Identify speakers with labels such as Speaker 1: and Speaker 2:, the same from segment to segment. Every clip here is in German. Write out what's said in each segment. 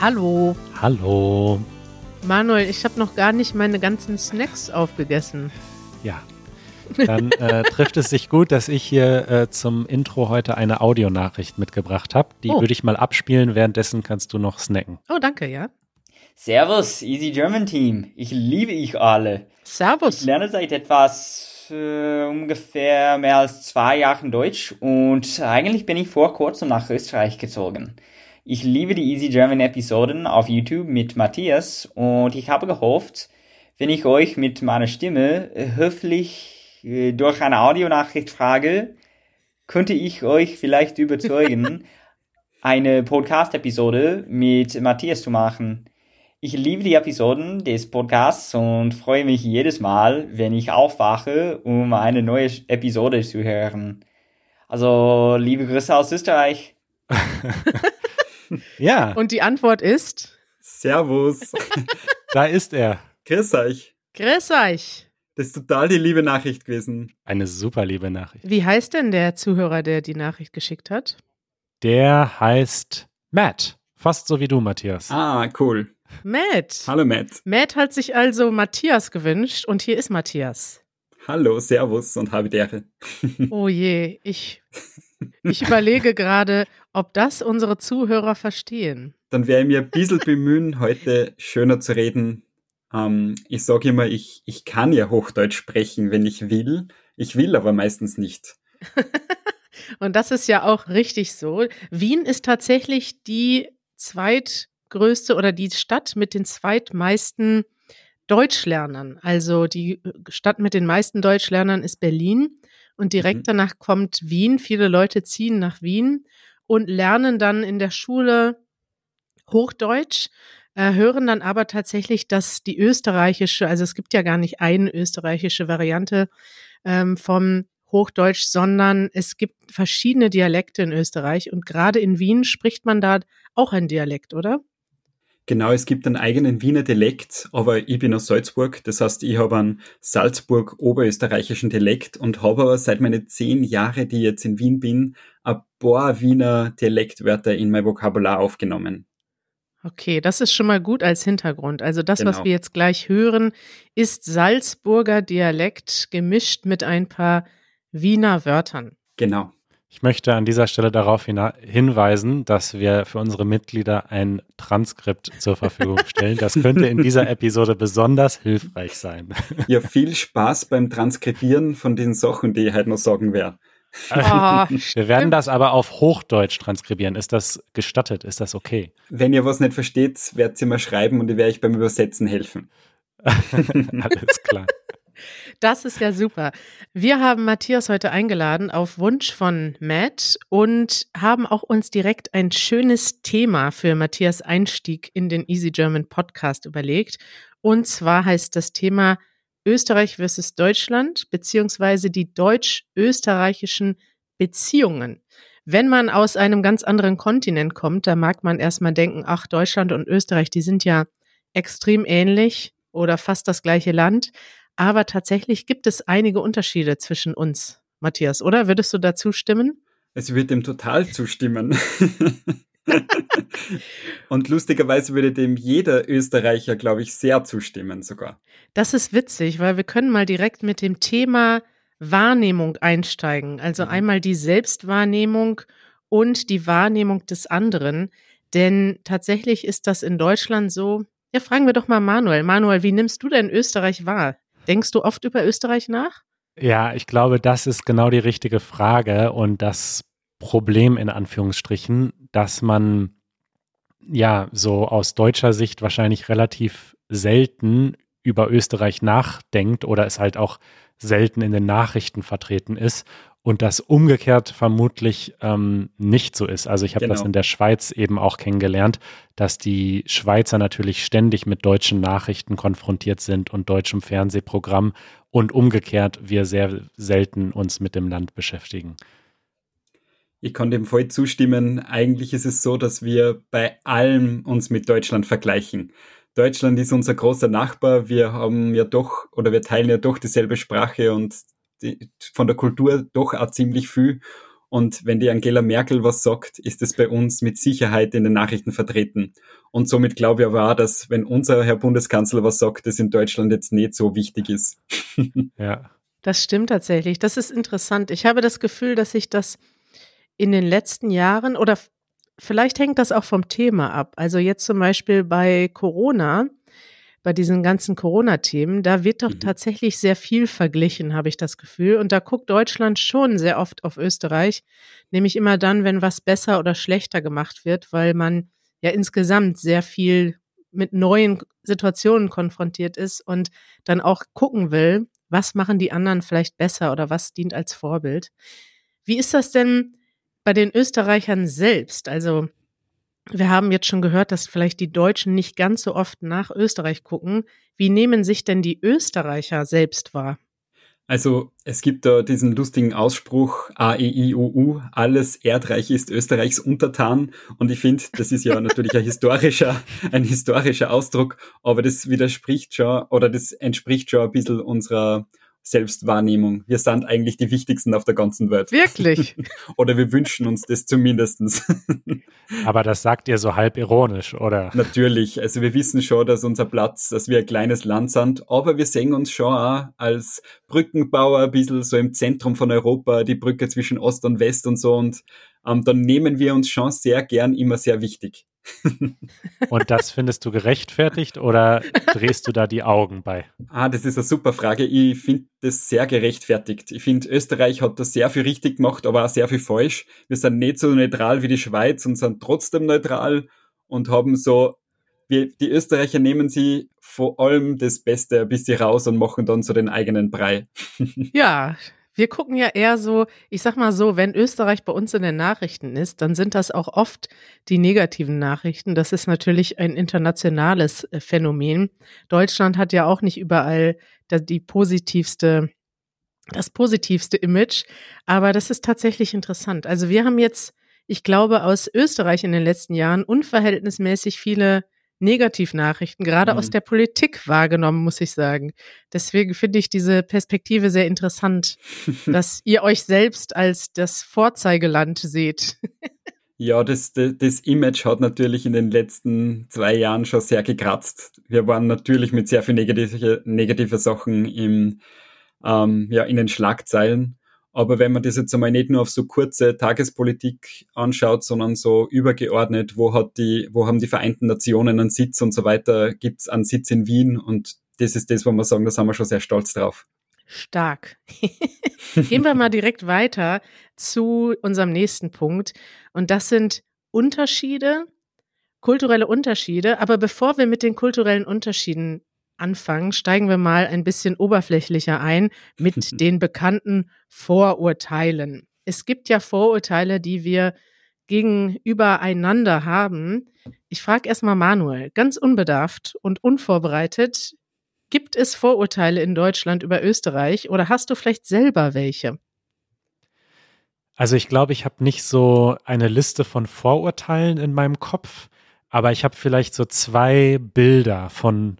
Speaker 1: Hallo.
Speaker 2: Hallo.
Speaker 1: Manuel, ich habe noch gar nicht meine ganzen Snacks aufgegessen.
Speaker 2: Ja. Dann äh, trifft es sich gut, dass ich hier äh, zum Intro heute eine Audionachricht mitgebracht habe. Die
Speaker 1: Oh.
Speaker 2: würde ich mal abspielen. Währenddessen kannst du noch snacken.
Speaker 1: Oh, danke, ja.
Speaker 3: Servus, Easy German Team. Ich liebe euch alle. Ich
Speaker 1: Servus.
Speaker 3: lerne seit etwas äh, ungefähr mehr als zwei Jahren Deutsch und eigentlich bin ich vor kurzem nach Österreich gezogen. Ich liebe die Easy German Episoden auf YouTube mit Matthias und ich habe gehofft, wenn ich euch mit meiner Stimme höflich äh, durch eine Audionachricht frage, könnte ich euch vielleicht überzeugen, eine Podcast-Episode mit Matthias zu machen. Ich liebe die Episoden des Podcasts und freue mich jedes Mal, wenn ich aufwache, um eine neue Episode zu hören. Also, liebe Grüße aus Österreich.
Speaker 2: Ja,
Speaker 1: Und die Antwort ist:
Speaker 4: Servus.
Speaker 2: da ist er.
Speaker 4: Grüß euch.
Speaker 1: Grüß euch.
Speaker 4: Das ist total die liebe Nachricht gewesen.
Speaker 2: Eine super liebe Nachricht.
Speaker 1: Wie heißt denn der Zuhörer, der die Nachricht geschickt hat?
Speaker 2: Der heißt Matt. Fast so wie du, Matthias.
Speaker 4: Ah, cool.
Speaker 1: Matt.
Speaker 4: Hallo Matt.
Speaker 1: Matt hat sich also Matthias gewünscht und hier ist Matthias.
Speaker 4: Hallo, Servus und habe Ehre.
Speaker 1: Oh je, ich, ich überlege gerade, ob das unsere Zuhörer verstehen.
Speaker 4: Dann werde ich mir ein bisschen bemühen, heute schöner zu reden. Ähm, ich sage immer, ich, ich kann ja Hochdeutsch sprechen, wenn ich will. Ich will aber meistens nicht.
Speaker 1: Und das ist ja auch richtig so. Wien ist tatsächlich die zweitgrößte oder die Stadt mit den zweitmeisten Deutschlernern. Also die Stadt mit den meisten Deutschlernern ist Berlin und direkt
Speaker 4: Mhm.
Speaker 1: danach kommt Wien. Viele Leute ziehen nach Wien und lernen dann in der Schule Hochdeutsch, äh, hören dann aber tatsächlich, dass die österreichische, also es gibt ja gar nicht eine österreichische Variante ähm, vom Hochdeutsch, sondern es gibt verschiedene Dialekte in Österreich und gerade in Wien spricht man da auch ein Dialekt, oder?
Speaker 4: Genau, es gibt einen eigenen Wiener Dialekt, aber ich bin aus Salzburg. Das heißt, ich habe einen Salzburg-oberösterreichischen Dialekt und habe aber seit meine zehn Jahre, die ich jetzt in Wien bin, ein paar Wiener Dialektwörter in mein Vokabular aufgenommen.
Speaker 1: Okay, das ist schon mal gut als Hintergrund. Also das, was
Speaker 4: Genau.
Speaker 1: wir jetzt gleich hören, ist Salzburger Dialekt gemischt mit ein paar Wiener Wörtern.
Speaker 4: Genau.
Speaker 2: Ich möchte an dieser Stelle darauf hinweisen, dass wir für unsere Mitglieder ein Transkript zur Verfügung stellen. Das könnte in dieser Episode besonders hilfreich sein.
Speaker 4: Ja, viel Spaß beim Transkribieren von den Sachen, die ich heute noch sagen werde.
Speaker 1: Oh,
Speaker 2: Wir werden das aber auf Hochdeutsch transkribieren. Ist das gestattet? Ist das okay?
Speaker 4: Wenn ihr was nicht versteht, werdet ihr mir schreiben und ich werde euch beim Übersetzen helfen.
Speaker 2: Alles klar.
Speaker 1: Das ist ja super. Wir haben Matthias heute eingeladen auf Wunsch von Matt und haben auch uns direkt ein schönes Thema für Matthias Einstieg in den Easy German Podcast überlegt. Und zwar heißt das Thema Österreich versus Deutschland beziehungsweise die deutsch-österreichischen Beziehungen. Wenn man aus einem ganz anderen Kontinent kommt, da mag man erstmal denken, ach, Deutschland und Österreich, die sind ja extrem ähnlich oder fast das gleiche Land. Aber tatsächlich gibt es einige Unterschiede zwischen uns, Matthias, oder? Würdest du dazu stimmen?
Speaker 4: Es wird dem total zustimmen. und lustigerweise würde dem jeder Österreicher, glaube ich, sehr zustimmen sogar.
Speaker 1: Das ist witzig, weil wir können mal direkt mit dem Thema Wahrnehmung einsteigen. Also
Speaker 4: Mhm.
Speaker 1: einmal die Selbstwahrnehmung und die Wahrnehmung des anderen. Denn tatsächlich ist das in Deutschland so. Ja, fragen wir doch mal Manuel. Manuel, wie nimmst du denn Österreich wahr? Denkst du oft über Österreich nach?
Speaker 2: Ja, ich glaube, das ist genau die richtige Frage und das Problem in Anführungsstrichen, dass man ja so aus deutscher Sicht wahrscheinlich relativ selten über Österreich nachdenkt oder es halt auch selten in den Nachrichten vertreten ist und das umgekehrt vermutlich ähm, nicht so ist. Also ich habe das
Speaker 4: Genau.
Speaker 2: in der Schweiz eben auch kennengelernt, dass die Schweizer natürlich ständig mit deutschen Nachrichten konfrontiert sind und deutschem Fernsehprogramm und umgekehrt wir sehr selten uns mit dem Land beschäftigen.
Speaker 4: Ich kann dem voll zustimmen. Eigentlich ist es so, dass wir bei allem uns mit Deutschland vergleichen. Deutschland ist unser großer Nachbar. Wir haben ja doch, oder wir teilen ja doch dieselbe Sprache und die, von der Kultur doch auch ziemlich viel. Und wenn die Angela Merkel was sagt, ist es bei uns mit Sicherheit in den Nachrichten vertreten. Und somit glaube ich aber auch, dass wenn unser Herr Bundeskanzler was sagt, das in Deutschland jetzt nicht so wichtig ist.
Speaker 1: ja. Das stimmt tatsächlich. Das ist interessant. Ich habe das Gefühl, dass sich das in den letzten Jahren oder vielleicht hängt das auch vom Thema ab. Also jetzt zum Beispiel bei Corona, bei diesen ganzen Corona-Themen, da wird doch mhm. tatsächlich sehr viel verglichen, habe ich das Gefühl. Und da guckt Deutschland schon sehr oft auf Österreich, nämlich immer dann, wenn was besser oder schlechter gemacht wird, weil man ja insgesamt sehr viel mit neuen Situationen konfrontiert ist und dann auch gucken will, was machen die anderen vielleicht besser oder was dient als Vorbild. Wie ist das denn bei den Österreichern selbst? Also wir haben jetzt schon gehört, dass vielleicht die Deutschen nicht ganz so oft nach Österreich gucken. Wie nehmen sich denn die Österreicher selbst wahr?
Speaker 4: Also es gibt da diesen lustigen Ausspruch AEIUU, alles Erdreich ist Österreichs Untertan. Und ich finde, das ist ja natürlich ein historischer, ein historischer Ausdruck, aber das widerspricht schon oder das entspricht schon ein bisschen unserer Selbstwahrnehmung. Wir sind eigentlich die wichtigsten auf der ganzen Welt.
Speaker 1: Wirklich?
Speaker 4: oder wir wünschen uns das zumindestens.
Speaker 2: Aber das sagt ihr so halb ironisch, oder?
Speaker 4: Natürlich. Also wir wissen schon, dass unser Platz, dass wir ein kleines Land sind, aber wir sehen uns schon auch als Brückenbauer ein bisschen so im Zentrum von Europa, die Brücke zwischen Ost und West und so. Und ähm, dann nehmen wir uns schon sehr gern immer sehr wichtig.
Speaker 2: Und das findest du gerechtfertigt oder drehst du da die Augen bei?
Speaker 4: Ah, das ist eine super Frage. Ich finde das sehr gerechtfertigt. Ich finde, Österreich hat da sehr viel richtig gemacht, aber auch sehr viel falsch. Wir sind nicht so neutral wie die Schweiz und sind trotzdem neutral und haben so, wir, die Österreicher nehmen sie vor allem das Beste ein bisschen raus und machen dann so den eigenen Brei.
Speaker 1: Ja, wir gucken ja eher so, ich sag mal so, wenn Österreich bei uns in den Nachrichten ist, dann sind das auch oft die negativen Nachrichten. Das ist natürlich ein internationales äh, Phänomen. Deutschland hat ja auch nicht überall die positivste, das positivste Image, aber das ist tatsächlich interessant. Also wir haben jetzt, ich glaube, aus Österreich in den letzten Jahren unverhältnismäßig viele Negativnachrichten, gerade mhm. aus der Politik wahrgenommen, muss ich sagen. Deswegen finde ich diese Perspektive sehr interessant, dass ihr euch selbst als das Vorzeigeland seht.
Speaker 4: Ja, das, das, das, Image hat natürlich in den letzten zwei Jahren schon sehr gekratzt. Wir waren natürlich mit sehr viel negative, negative Sachen im, ähm, ja, in den Schlagzeilen. Aber wenn man das jetzt einmal nicht nur auf so kurze Tagespolitik anschaut, sondern so übergeordnet, wo hat die, wo haben die Vereinten Nationen einen Sitz und so weiter, gibt es einen Sitz in Wien und das ist das, wo wir sagen, da sind wir schon sehr stolz drauf.
Speaker 1: Stark. Gehen wir mal direkt weiter zu unserem nächsten Punkt. Und das sind Unterschiede, kulturelle Unterschiede. Aber bevor wir mit den kulturellen Unterschieden anfangen, steigen wir mal ein bisschen oberflächlicher ein mit den bekannten Vorurteilen. Es gibt ja Vorurteile, die wir gegenübereinander haben. Ich frage erstmal Manuel, ganz unbedarft und unvorbereitet, gibt es Vorurteile in Deutschland über Österreich oder hast du vielleicht selber welche?
Speaker 2: Also ich glaube, ich habe nicht so eine Liste von Vorurteilen in meinem Kopf, aber ich habe vielleicht so zwei Bilder von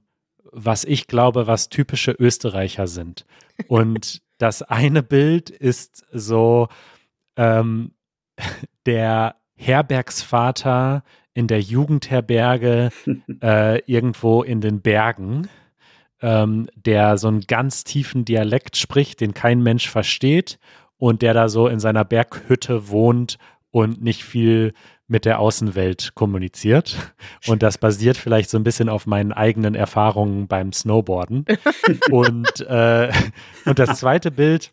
Speaker 2: was ich glaube, was typische Österreicher sind. Und das eine Bild ist so ähm, der Herbergsvater in der Jugendherberge äh, irgendwo in den Bergen, ähm, der so einen ganz tiefen Dialekt spricht, den kein Mensch versteht und der da so in seiner Berghütte wohnt und nicht viel mit der Außenwelt kommuniziert. Und das basiert vielleicht so ein bisschen auf meinen eigenen Erfahrungen beim Snowboarden. und, äh, und das zweite Bild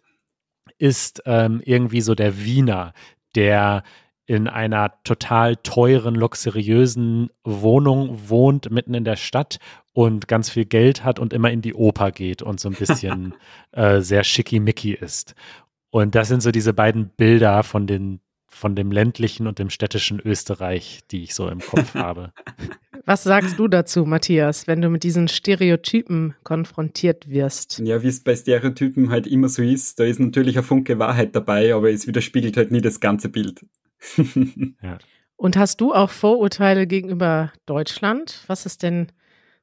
Speaker 2: ist ähm, irgendwie so der Wiener, der in einer total teuren, luxuriösen Wohnung wohnt, mitten in der Stadt und ganz viel Geld hat und immer in die Oper geht und so ein bisschen äh, sehr schickimicki ist. Und das sind so diese beiden Bilder von den von dem ländlichen und dem städtischen Österreich, die ich so im Kopf habe.
Speaker 1: Was sagst du dazu, Matthias, wenn du mit diesen Stereotypen konfrontiert wirst?
Speaker 4: Ja, wie es bei Stereotypen halt immer so ist, da ist natürlich ein Funke Wahrheit dabei, aber es widerspiegelt halt nie das ganze Bild.
Speaker 1: ja. Und hast du auch Vorurteile gegenüber Deutschland? Was ist denn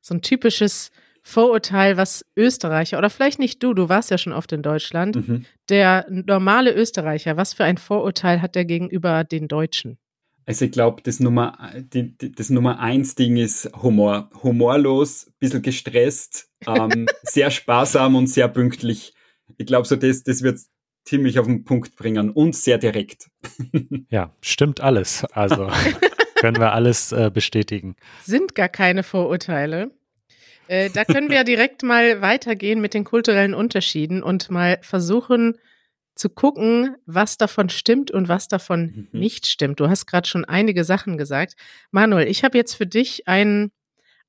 Speaker 1: so ein typisches Vorurteil, was Österreicher, oder vielleicht nicht du, du warst ja schon oft in Deutschland, mhm. der normale Österreicher, was für ein Vorurteil hat der gegenüber den Deutschen?
Speaker 4: Also ich glaube, das Nummer, die, das Nummer eins Ding ist Humor. Humorlos, bisschen gestresst, ähm, sehr sparsam und sehr pünktlich. Ich glaube, so das, das wird ziemlich auf den Punkt bringen und sehr direkt.
Speaker 2: ja, stimmt alles. Also können wir alles äh, bestätigen.
Speaker 1: Sind gar keine Vorurteile. Äh, da können wir direkt mal weitergehen mit den kulturellen Unterschieden und mal versuchen, zu gucken, was davon stimmt und was davon mhm. nicht stimmt. Du hast gerade schon einige Sachen gesagt. Manuel, ich habe jetzt für dich ein,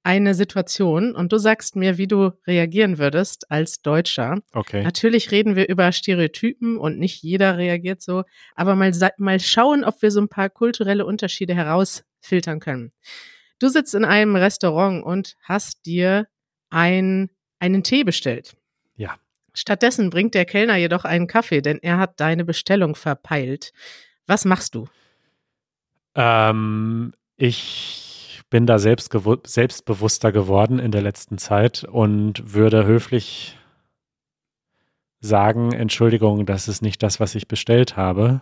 Speaker 1: eine Situation und du sagst mir, wie du reagieren würdest als Deutscher.
Speaker 2: Okay.
Speaker 1: Natürlich reden wir über Stereotypen und nicht jeder reagiert so, aber mal, mal schauen, ob wir so ein paar kulturelle Unterschiede herausfiltern können. Du sitzt in einem Restaurant und hast dir ein, einen Tee bestellt.
Speaker 2: Ja.
Speaker 1: Stattdessen bringt der Kellner jedoch einen Kaffee, denn er hat deine Bestellung verpeilt. Was machst du?
Speaker 2: Ähm, ich bin da selbst selbstbewusster geworden in der letzten Zeit und würde höflich sagen, Entschuldigung, das ist nicht das, was ich bestellt habe.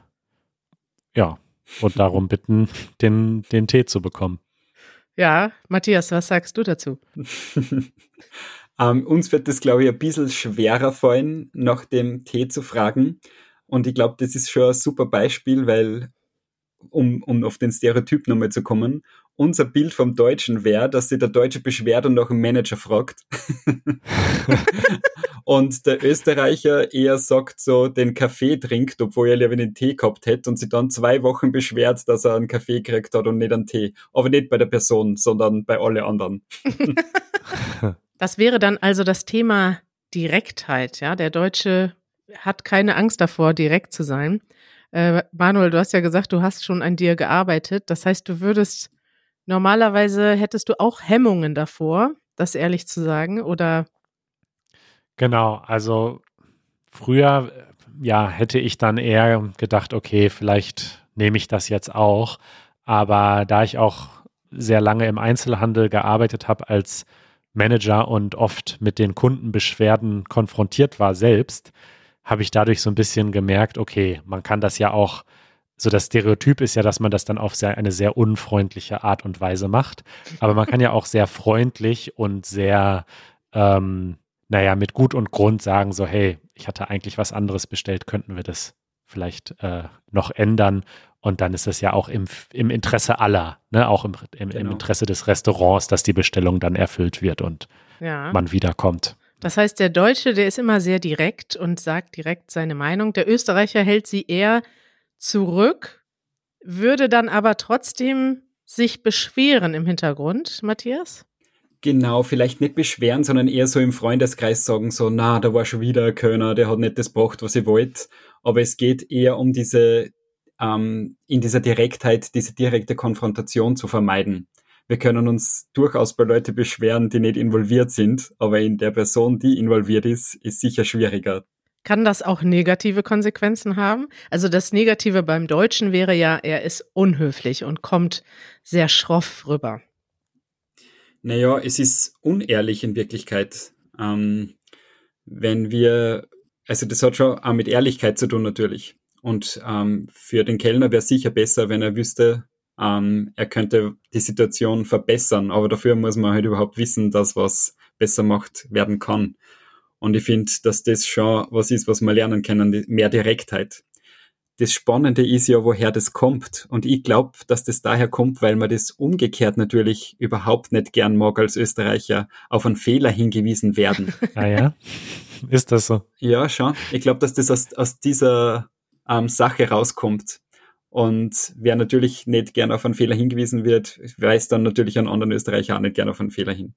Speaker 2: Ja, und darum bitten, den, den Tee zu bekommen.
Speaker 1: Ja, Matthias, was sagst du dazu?
Speaker 4: Ähm, uns wird das, glaube ich, ein bisschen schwerer fallen, nach dem Tee zu fragen. Und ich glaube, das ist schon ein super Beispiel, weil, um, um auf den Stereotyp nochmal zu kommen, unser Bild vom Deutschen wäre, dass sich der Deutsche beschwert und nach dem Manager fragt. und der Österreicher eher sagt so, den Kaffee trinkt, obwohl er lieber den Tee gehabt hätte und sich dann zwei Wochen beschwert, dass er einen Kaffee gekriegt hat und nicht einen Tee. Aber nicht bei der Person, sondern bei alle anderen.
Speaker 1: Das wäre dann also das Thema Direktheit. Ja, der Deutsche hat keine Angst davor, direkt zu sein. Äh, Manuel, du hast ja gesagt, du hast schon an dir gearbeitet. Das heißt, du würdest normalerweise hättest du auch Hemmungen davor, das ehrlich zu sagen, oder?
Speaker 2: Genau, also früher, ja, hätte ich dann eher gedacht, okay, vielleicht nehme ich das jetzt auch. Aber da ich auch sehr lange im Einzelhandel gearbeitet habe als Manager und oft mit den Kundenbeschwerden konfrontiert war selbst, habe ich dadurch so ein bisschen gemerkt, okay, man kann das ja auch, so das Stereotyp ist ja, dass man das dann auf sehr, eine sehr unfreundliche Art und Weise macht. Aber man kann ja auch sehr freundlich und sehr, ähm, naja, mit Gut und Grund sagen, so, hey, ich hatte eigentlich was anderes bestellt, könnten wir das vielleicht äh, noch ändern und dann ist es ja auch im, im Interesse aller, ne? auch im, im, genau. im, Interesse des Restaurants, dass die Bestellung dann erfüllt wird und ja. man wiederkommt.
Speaker 1: Das heißt, der Deutsche, der ist immer sehr direkt und sagt direkt seine Meinung. Der Österreicher hält sie eher zurück, würde dann aber trotzdem sich beschweren im Hintergrund, Matthias?
Speaker 4: Genau, vielleicht nicht beschweren, sondern eher so im Freundeskreis sagen, so, na, da war schon wieder ein Kölner, der hat nicht das gebracht, was ich wollte. Aber es geht eher um diese ähm, in dieser Direktheit, diese direkte Konfrontation zu vermeiden. Wir können uns durchaus bei Leuten beschweren, die nicht involviert sind, aber in der Person, die involviert ist, ist sicher schwieriger.
Speaker 1: Kann das auch negative Konsequenzen haben? Also das Negative beim Deutschen wäre ja, er ist unhöflich und kommt sehr schroff rüber.
Speaker 4: Naja, es ist unehrlich in Wirklichkeit. Ähm, wenn wir, also das hat schon auch mit Ehrlichkeit zu tun natürlich. Und ähm, für den Kellner wäre es sicher besser, wenn er wüsste, ähm, er könnte die Situation verbessern. Aber dafür muss man halt überhaupt wissen, dass was besser gemacht werden kann. Und ich finde, dass das schon was ist, was wir lernen können, mehr Direktheit. Das Spannende ist ja, woher das kommt. Und ich glaube, dass das daher kommt, weil man das umgekehrt natürlich überhaupt nicht gern mag als Österreicher, auf einen Fehler hingewiesen werden.
Speaker 2: Ah ja? Ist das so?
Speaker 4: Ja, schon. Ich glaube, dass das aus, aus dieser ähm, Sache rauskommt. Und wer natürlich nicht gern auf einen Fehler hingewiesen wird, weist dann natürlich an anderen Österreicher auch nicht gern auf einen Fehler hin.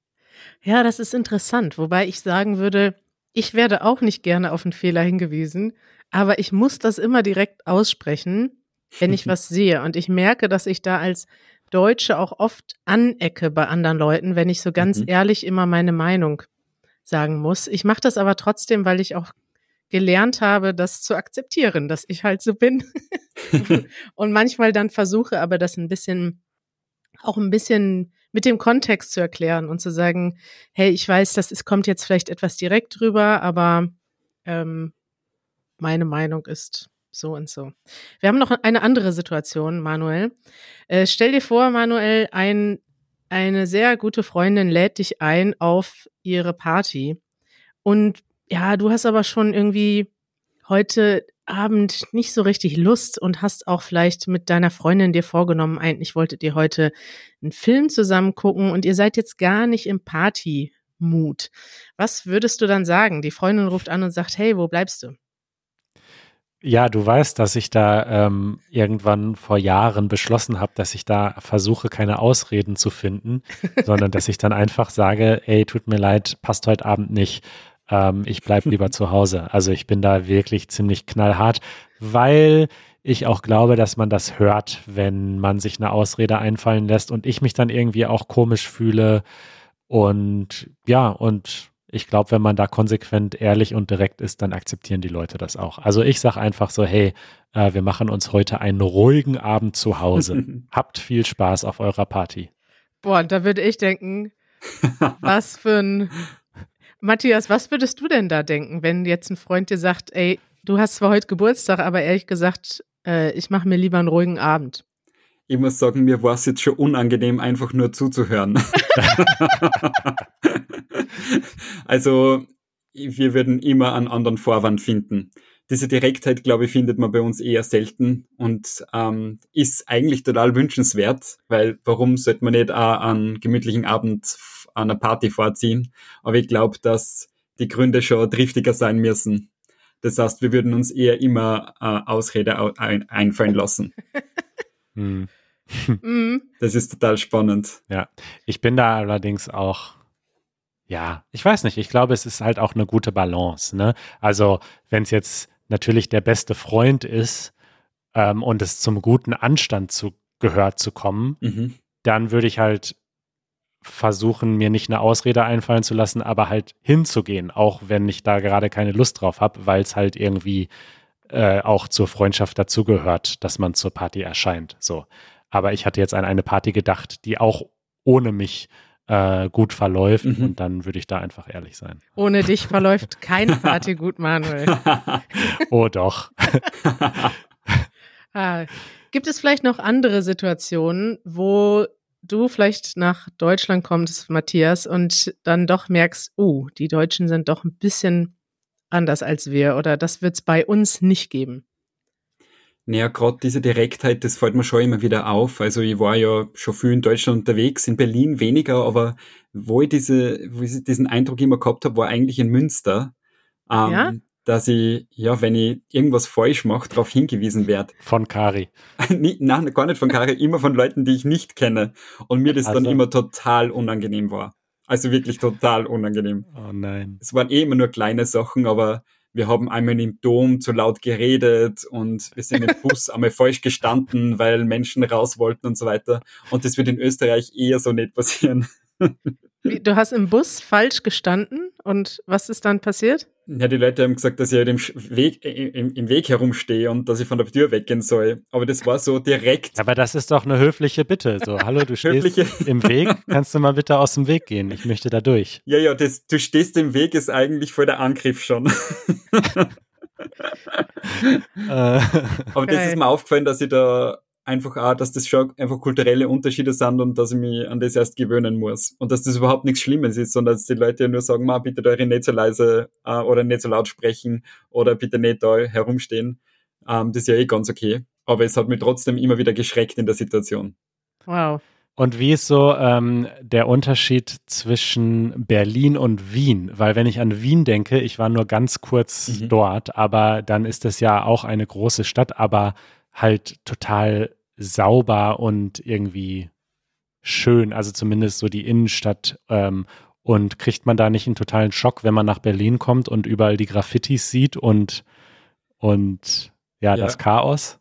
Speaker 1: Ja, das ist interessant. Wobei ich sagen würde, ich werde auch nicht gerne auf einen Fehler hingewiesen, aber ich muss das immer direkt aussprechen, wenn ich was sehe. Und ich merke, dass ich da als Deutsche auch oft anecke bei anderen Leuten, wenn ich so ganz mhm. ehrlich immer meine Meinung sagen muss. Ich mache das aber trotzdem, weil ich auch gelernt habe, das zu akzeptieren, dass ich halt so bin. und manchmal dann versuche, aber das ein bisschen, auch ein bisschen mit dem Kontext zu erklären und zu sagen, hey, ich weiß, das ist, kommt jetzt vielleicht etwas direkt drüber, aber ähm, meine Meinung ist so und so. Wir haben noch eine andere Situation, Manuel. Äh, stell dir vor, Manuel, ein, eine sehr gute Freundin lädt dich ein auf ihre Party. Und ja, du hast aber schon irgendwie heute Abend nicht so richtig Lust und hast auch vielleicht mit deiner Freundin dir vorgenommen, eigentlich wolltet ihr heute einen Film zusammen gucken und ihr seid jetzt gar nicht im Party-Mut. Was würdest du dann sagen? Die Freundin ruft an und sagt, hey, wo bleibst du?
Speaker 2: Ja, du weißt, dass ich da ähm, irgendwann vor Jahren beschlossen habe, dass ich da versuche, keine Ausreden zu finden, sondern dass ich dann einfach sage, ey, tut mir leid, passt heute Abend nicht. Ähm, ich bleibe lieber zu Hause. Also ich bin da wirklich ziemlich knallhart, weil ich auch glaube, dass man das hört, wenn man sich eine Ausrede einfallen lässt und ich mich dann irgendwie auch komisch fühle. Und ja, und ich glaube, wenn man da konsequent ehrlich und direkt ist, dann akzeptieren die Leute das auch. Also ich sage einfach so, hey, äh, wir machen uns heute einen ruhigen Abend zu Hause. Habt viel Spaß auf eurer Party.
Speaker 1: Boah, da würde ich denken, was für ein Matthias, was würdest du denn da denken, wenn jetzt ein Freund dir sagt, ey, du hast zwar heute Geburtstag, aber ehrlich gesagt, äh, ich mache mir lieber einen ruhigen Abend?
Speaker 4: Ich muss sagen, mir war es jetzt schon unangenehm, einfach nur zuzuhören. also, wir würden immer einen anderen Vorwand finden. Diese Direktheit, glaube ich, findet man bei uns eher selten und ähm, ist eigentlich total wünschenswert, weil warum sollte man nicht auch einen gemütlichen Abend an einer Party vorziehen? Aber ich glaube, dass die Gründe schon triftiger sein müssen. Das heißt, wir würden uns eher immer äh, Ausrede ein einfallen lassen. hm. Mhm. Das ist total spannend.
Speaker 2: Ja, ich bin da allerdings auch, ja, ich weiß nicht, ich glaube, es ist halt auch eine gute Balance. Ne? Also, wenn es jetzt natürlich der beste Freund ist ähm, und es zum guten Anstand zu, gehört zu kommen, mhm. dann würde ich halt versuchen, mir nicht eine Ausrede einfallen zu lassen, aber halt hinzugehen, auch wenn ich da gerade keine Lust drauf habe, weil es halt irgendwie äh, auch zur Freundschaft dazugehört, dass man zur Party erscheint. So. Aber ich hatte jetzt an eine Party gedacht, die auch ohne mich äh, gut verläuft mhm. und dann würde ich da einfach ehrlich sein.
Speaker 1: Ohne dich verläuft keine Party gut, Manuel.
Speaker 2: oh doch.
Speaker 1: ah, gibt es vielleicht noch andere Situationen, wo du vielleicht nach Deutschland kommst, Matthias, und dann doch merkst, oh, die Deutschen sind doch ein bisschen anders als wir oder das wird es bei uns nicht geben?
Speaker 4: Naja, gerade diese Direktheit, das fällt mir schon immer wieder auf. Also ich war ja schon viel in Deutschland unterwegs, in Berlin weniger, aber wo ich, diese, wo ich diesen Eindruck immer gehabt habe, war eigentlich in Münster. Ähm, ja? Dass ich, ja, wenn ich irgendwas falsch mache, darauf hingewiesen werde.
Speaker 2: Von Kari.
Speaker 4: Nein, gar nicht von Kari, immer von Leuten, die ich nicht kenne. Und mir das also. dann immer total unangenehm war. Also wirklich total unangenehm.
Speaker 2: Oh nein.
Speaker 4: Es waren eh immer nur kleine Sachen, aber wir haben einmal im Dom zu laut geredet und wir sind im Bus einmal falsch gestanden, weil Menschen raus wollten und so weiter. Und das wird in Österreich eher so nicht passieren.
Speaker 1: Du hast im Bus falsch gestanden und was ist dann passiert?
Speaker 4: Ja, die Leute haben gesagt, dass ich halt im Weg, im, im, Weg herumstehe und dass ich von der Tür weggehen soll. Aber das war so direkt.
Speaker 2: Aber das ist doch eine höfliche Bitte. So, hallo, du stehst im Weg. Kannst du mal bitte aus dem Weg gehen? Ich möchte da durch.
Speaker 4: Ja, ja, das, du stehst im Weg ist eigentlich voll der Angriff schon. Äh. Aber das ist mir aufgefallen, dass ich da einfach auch, dass das schon einfach kulturelle Unterschiede sind und dass ich mich an das erst gewöhnen muss. Und dass das überhaupt nichts Schlimmes ist, sondern dass die Leute ja nur sagen, ma, bitte eure nicht so leise äh, oder nicht so laut sprechen oder bitte nicht da herumstehen. Ähm, das ist ja eh ganz okay. Aber es hat mich trotzdem immer wieder geschreckt in der Situation.
Speaker 1: Wow.
Speaker 2: Und wie ist so ähm, der Unterschied zwischen Berlin und Wien? Weil wenn ich an Wien denke, ich war nur ganz kurz mhm. dort, aber dann ist es ja auch eine große Stadt, aber halt total sauber und irgendwie schön, also zumindest so die Innenstadt. Ähm, und kriegt man da nicht einen totalen Schock, wenn man nach Berlin kommt und überall die Graffitis sieht und, und ja, ja. das Chaos?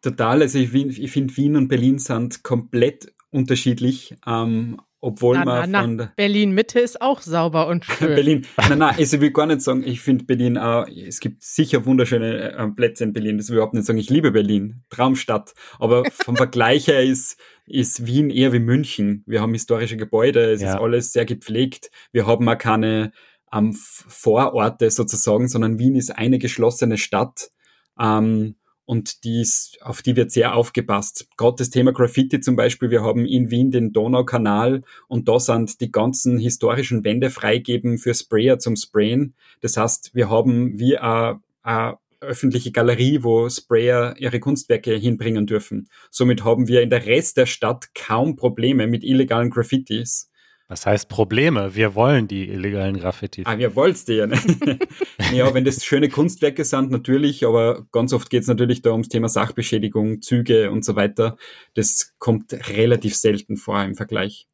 Speaker 4: Total, also ich, ich finde Wien und Berlin sind komplett unterschiedlich. Ähm, obwohl na, man
Speaker 1: na, von na, Berlin Mitte ist auch sauber und schön.
Speaker 4: Berlin, nein, nein, also ich will gar nicht sagen, ich finde Berlin auch, es gibt sicher wunderschöne äh, Plätze in Berlin, das will ich überhaupt nicht sagen, ich liebe Berlin, Traumstadt, aber vom Vergleich her ist ist Wien eher wie München. Wir haben historische Gebäude, es ja. ist alles sehr gepflegt. Wir haben auch keine ähm, Vororte sozusagen, sondern Wien ist eine geschlossene Stadt. Ähm, und die ist, auf die wird sehr aufgepasst. Gerade das Thema Graffiti zum Beispiel, wir haben in Wien den Donaukanal und da sind die ganzen historischen Wände freigeben für Sprayer zum Sprayen. Das heißt, wir haben wie eine, eine öffentliche Galerie, wo Sprayer ihre Kunstwerke hinbringen dürfen. Somit haben wir in der Rest der Stadt kaum Probleme mit illegalen Graffitis.
Speaker 2: Was heißt Probleme? Wir wollen die illegalen Graffitis.
Speaker 4: Ah, wir wollt's dir. Ne? ja, wenn das schöne Kunstwerke sind, natürlich, aber ganz oft geht's natürlich da ums Thema Sachbeschädigung, Züge und so weiter. Das kommt relativ selten vor im Vergleich.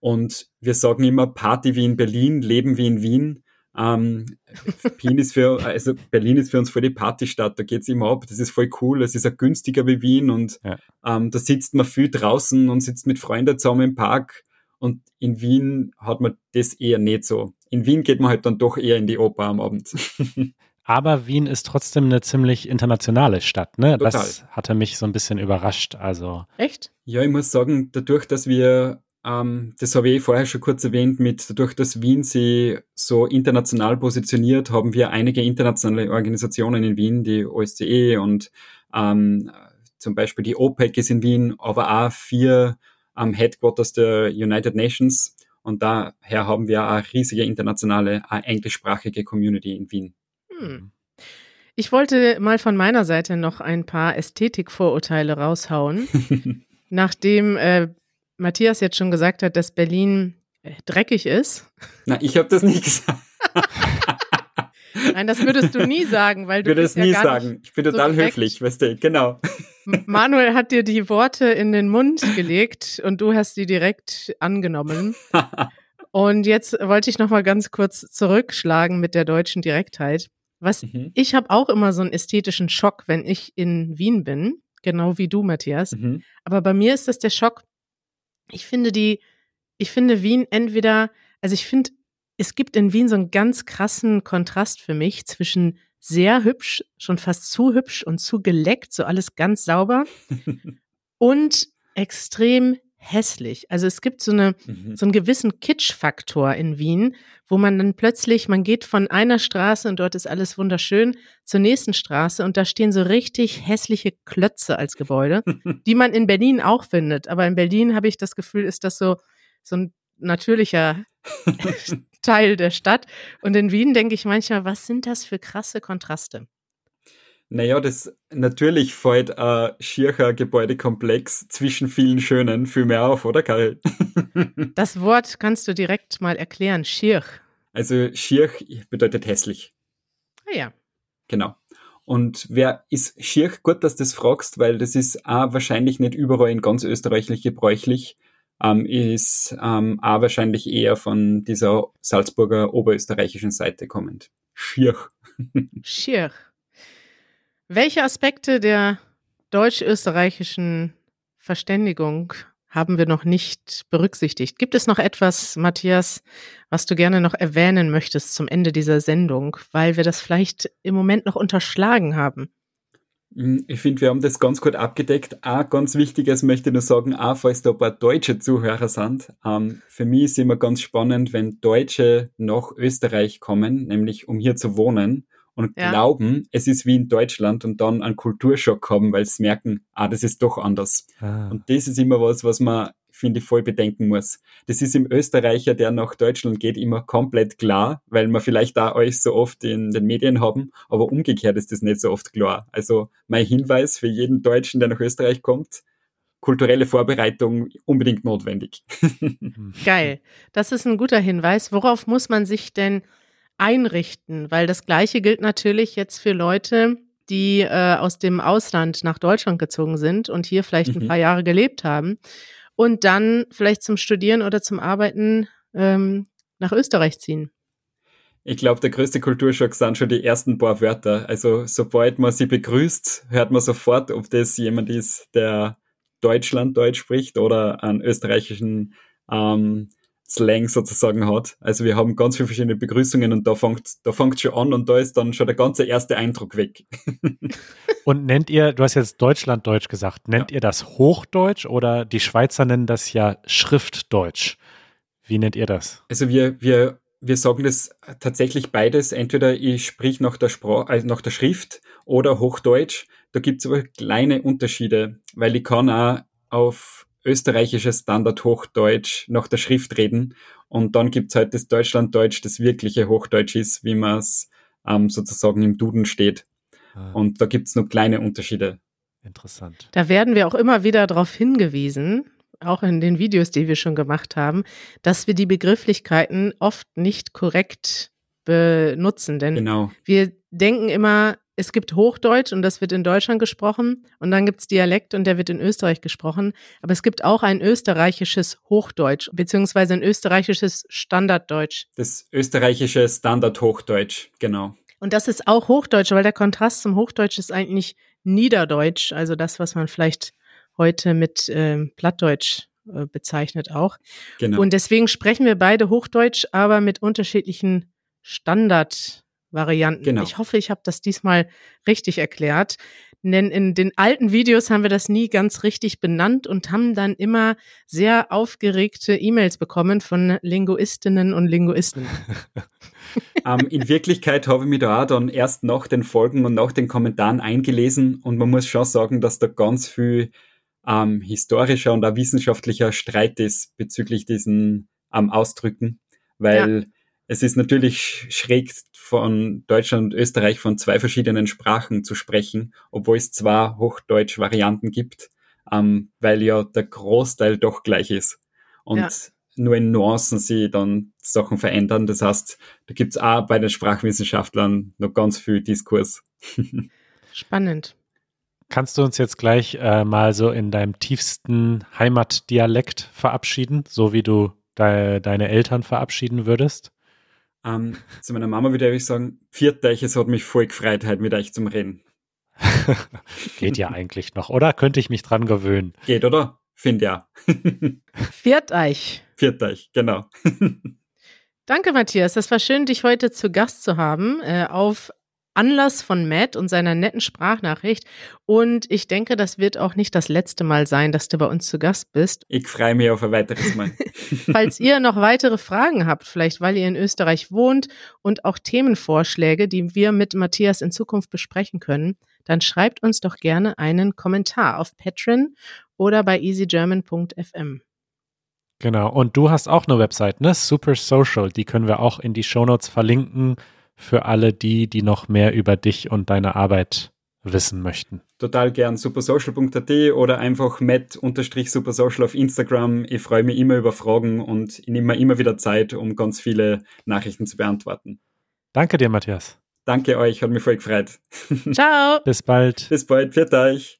Speaker 4: Und wir sagen immer Party wie in Berlin, Leben wie in Wien. Ähm, Berlin ist für, also Berlin ist für uns voll die Partystadt, da geht's immer ab, das ist voll cool, es ist auch günstiger wie Wien und ja. ähm, da sitzt man viel draußen und sitzt mit Freunden zusammen im Park und in Wien hat man das eher nicht so. In Wien geht man halt dann doch eher in die Oper am Abend.
Speaker 2: Aber Wien ist trotzdem eine ziemlich internationale Stadt, ne? Total. Das hatte mich so ein bisschen überrascht. Also.
Speaker 1: Echt?
Speaker 4: Ja, ich muss sagen, dadurch, dass wir, ähm, das habe ich vorher schon kurz erwähnt, mit dadurch, dass Wien sie so international positioniert, haben wir einige internationale Organisationen in Wien, die OSCE und ähm, zum Beispiel die OPEC ist in Wien, aber auch vier am Headquarters der United Nations. Und daher haben wir eine riesige internationale, eine englischsprachige Community in Wien. Hm.
Speaker 1: Ich wollte mal von meiner Seite noch ein paar Ästhetikvorurteile raushauen. Nachdem äh, Matthias jetzt schon gesagt hat, dass Berlin äh, dreckig ist.
Speaker 4: Na, ich habe das nicht gesagt.
Speaker 1: Nein, das würdest du nie sagen, weil du.
Speaker 4: Ich würde es nie ja sagen. Ich bin total so höflich, weißt du, genau.
Speaker 1: Manuel hat dir die Worte in den Mund gelegt und du hast die direkt angenommen. und jetzt wollte ich noch mal ganz kurz zurückschlagen mit der deutschen Direktheit. Was mhm. ich habe auch immer so einen ästhetischen Schock, wenn ich in Wien bin, genau wie du, Matthias. Mhm. Aber bei mir ist das der Schock. Ich finde die, ich finde Wien entweder, also ich finde, es gibt in Wien so einen ganz krassen Kontrast für mich zwischen sehr hübsch, schon fast zu hübsch und zu geleckt, so alles ganz sauber und extrem hässlich. Also es gibt so eine mhm. so einen gewissen Kitsch-Faktor in Wien, wo man dann plötzlich, man geht von einer Straße und dort ist alles wunderschön zur nächsten Straße und da stehen so richtig hässliche Klötze als Gebäude, die man in Berlin auch findet. Aber in Berlin habe ich das Gefühl, ist das so so ein natürlicher Teil der Stadt. Und in Wien denke ich manchmal, was sind das für krasse Kontraste?
Speaker 4: Naja, das natürlich fällt ein schiercher Gebäudekomplex zwischen vielen schönen viel mehr auf, oder Karl?
Speaker 1: Das Wort kannst du direkt mal erklären, schier.
Speaker 4: Also schier bedeutet hässlich.
Speaker 1: Ah ja.
Speaker 4: Genau. Und wer ist schier? Gut, dass du das fragst, weil das ist auch wahrscheinlich nicht überall in ganz Österreich gebräuchlich ähm, ist ähm, auch wahrscheinlich eher von dieser Salzburger oberösterreichischen Seite kommend. Schier.
Speaker 1: Schier. Welche Aspekte der deutsch-österreichischen Verständigung haben wir noch nicht berücksichtigt? Gibt es noch etwas, Matthias, was du gerne noch erwähnen möchtest zum Ende dieser Sendung, weil wir das vielleicht im Moment noch unterschlagen haben?
Speaker 4: Hm, ich finde, wir haben das ganz gut abgedeckt. Auch ganz wichtiges möchte ich nur sagen, auch falls da ein paar deutsche Zuhörer sind. Ähm, für mich ist immer ganz spannend, wenn Deutsche nach Österreich kommen, nämlich um hier zu wohnen und ja. glauben, es ist wie in Deutschland und dann einen Kulturschock haben, weil sie merken, ah, das ist doch anders. Ah. Und das ist immer was, was man finde ich, voll bedenken muss. Das ist im Österreicher, der nach Deutschland geht, immer komplett klar, weil wir vielleicht da euch so oft in den Medien haben, aber umgekehrt ist das nicht so oft klar. Also mein Hinweis für jeden Deutschen, der nach Österreich kommt, kulturelle Vorbereitung unbedingt notwendig.
Speaker 1: Geil. Das ist ein guter Hinweis. Worauf muss man sich denn einrichten? Weil das Gleiche gilt natürlich jetzt für Leute, die äh, aus dem Ausland nach Deutschland gezogen sind und hier vielleicht ein mhm. paar Jahre gelebt haben und dann vielleicht zum Studieren oder zum Arbeiten ähm, nach Österreich ziehen.
Speaker 4: Ich glaube, der größte Kulturschock sind schon die ersten paar Wörter. Also sobald man sie begrüßt, hört man sofort, ob das jemand ist, der Deutschland Deutsch spricht oder einen österreichischen ähm, Slang sozusagen hat. Also wir haben ganz viele verschiedene Begrüßungen und da fängt da fängt schon an und da ist dann schon der ganze erste Eindruck weg.
Speaker 2: und nennt ihr, du hast jetzt Deutschlanddeutsch gesagt, nennt ja. ihr das Hochdeutsch oder die Schweizer nennen das ja Schriftdeutsch? Wie nennt ihr das?
Speaker 4: Also wir, wir, wir sagen das tatsächlich beides. Entweder ich sprich nach der Sprache, also nach der Schrift oder Hochdeutsch. Da gibt es aber kleine Unterschiede, weil ich kann auch auf österreichisches Standard-Hochdeutsch nach der Schrift reden und dann gibt es halt das Deutschlanddeutsch, das wirkliche Hochdeutsch ist, wie man es ähm, sozusagen im Duden steht. Ah. Und da gibt es noch kleine Unterschiede.
Speaker 2: Interessant.
Speaker 1: Da werden wir auch immer wieder darauf hingewiesen, auch in den Videos, die wir schon gemacht haben, dass wir die Begrifflichkeiten oft nicht korrekt benutzen. Denn genau. wir denken immer, es gibt Hochdeutsch und das wird in Deutschland gesprochen und dann gibt es Dialekt und der wird in Österreich gesprochen. Aber es gibt auch ein österreichisches Hochdeutsch beziehungsweise ein österreichisches Standarddeutsch.
Speaker 4: Das österreichische Standardhochdeutsch, genau.
Speaker 1: Und das ist auch Hochdeutsch, weil der Kontrast zum Hochdeutsch ist eigentlich Niederdeutsch, also das, was man vielleicht heute mit äh, Plattdeutsch äh, bezeichnet auch. Genau. Und deswegen sprechen wir beide Hochdeutsch, aber mit unterschiedlichen Standardvarianten. Genau. Ich hoffe, ich habe das diesmal richtig erklärt. Denn in den alten Videos haben wir das nie ganz richtig benannt und haben dann immer sehr aufgeregte E-Mails bekommen von Linguistinnen und Linguisten.
Speaker 4: ähm, in Wirklichkeit habe ich mich da auch dann erst nach den Folgen und nach den Kommentaren eingelesen und man muss schon sagen, dass da ganz viel ähm, historischer und auch wissenschaftlicher Streit ist bezüglich diesen ähm, Ausdrücken, weil ja. Es ist natürlich schräg von Deutschland und Österreich von zwei verschiedenen Sprachen zu sprechen, obwohl es zwei Hochdeutsch-Varianten gibt, ähm, weil ja der Großteil doch gleich ist. Und ja. nur in Nuancen sie dann Sachen verändern. Das heißt, da gibt's auch bei den Sprachwissenschaftlern noch ganz viel Diskurs.
Speaker 1: Spannend.
Speaker 2: Kannst du uns jetzt gleich äh, mal so in deinem tiefsten Heimatdialekt verabschieden, so wie du de deine Eltern verabschieden würdest?
Speaker 4: Ähm, zu meiner Mama würde ich sagen, Vierteich, es hat mich voll gefreut, heute mit euch zum Reden.
Speaker 2: Geht ja eigentlich noch, oder? Könnte ich mich dran gewöhnen.
Speaker 4: Geht, oder? Find ja.
Speaker 1: Vierteich.
Speaker 4: Vierteich, genau.
Speaker 1: Danke, Matthias. Das war schön, dich heute zu Gast zu haben äh, auf Anlass von Matt und seiner netten Sprachnachricht. Und ich denke, das wird auch nicht das letzte Mal sein, dass du bei uns zu Gast bist.
Speaker 4: Ich freue mich auf ein weiteres Mal.
Speaker 1: Falls ihr noch weitere Fragen habt, vielleicht weil ihr in Österreich wohnt und auch Themenvorschläge, die wir mit Matthias in Zukunft besprechen können, dann schreibt uns doch gerne einen Kommentar auf Patreon oder bei easygerman.fm.
Speaker 2: Genau, und du hast auch eine Website, ne? Super Social, die können wir auch in die Shownotes verlinken für alle die, die noch mehr über dich und deine Arbeit wissen möchten?
Speaker 4: Total gern supersocial.at oder einfach matt-supersocial auf Instagram. Ich freue mich immer über Fragen und ich nehme mir immer wieder Zeit, um ganz viele Nachrichten zu beantworten.
Speaker 2: Danke dir, Matthias.
Speaker 4: Danke euch, hat mich voll gefreut.
Speaker 1: Ciao.
Speaker 2: Bis bald.
Speaker 4: Bis bald, pfiat euch.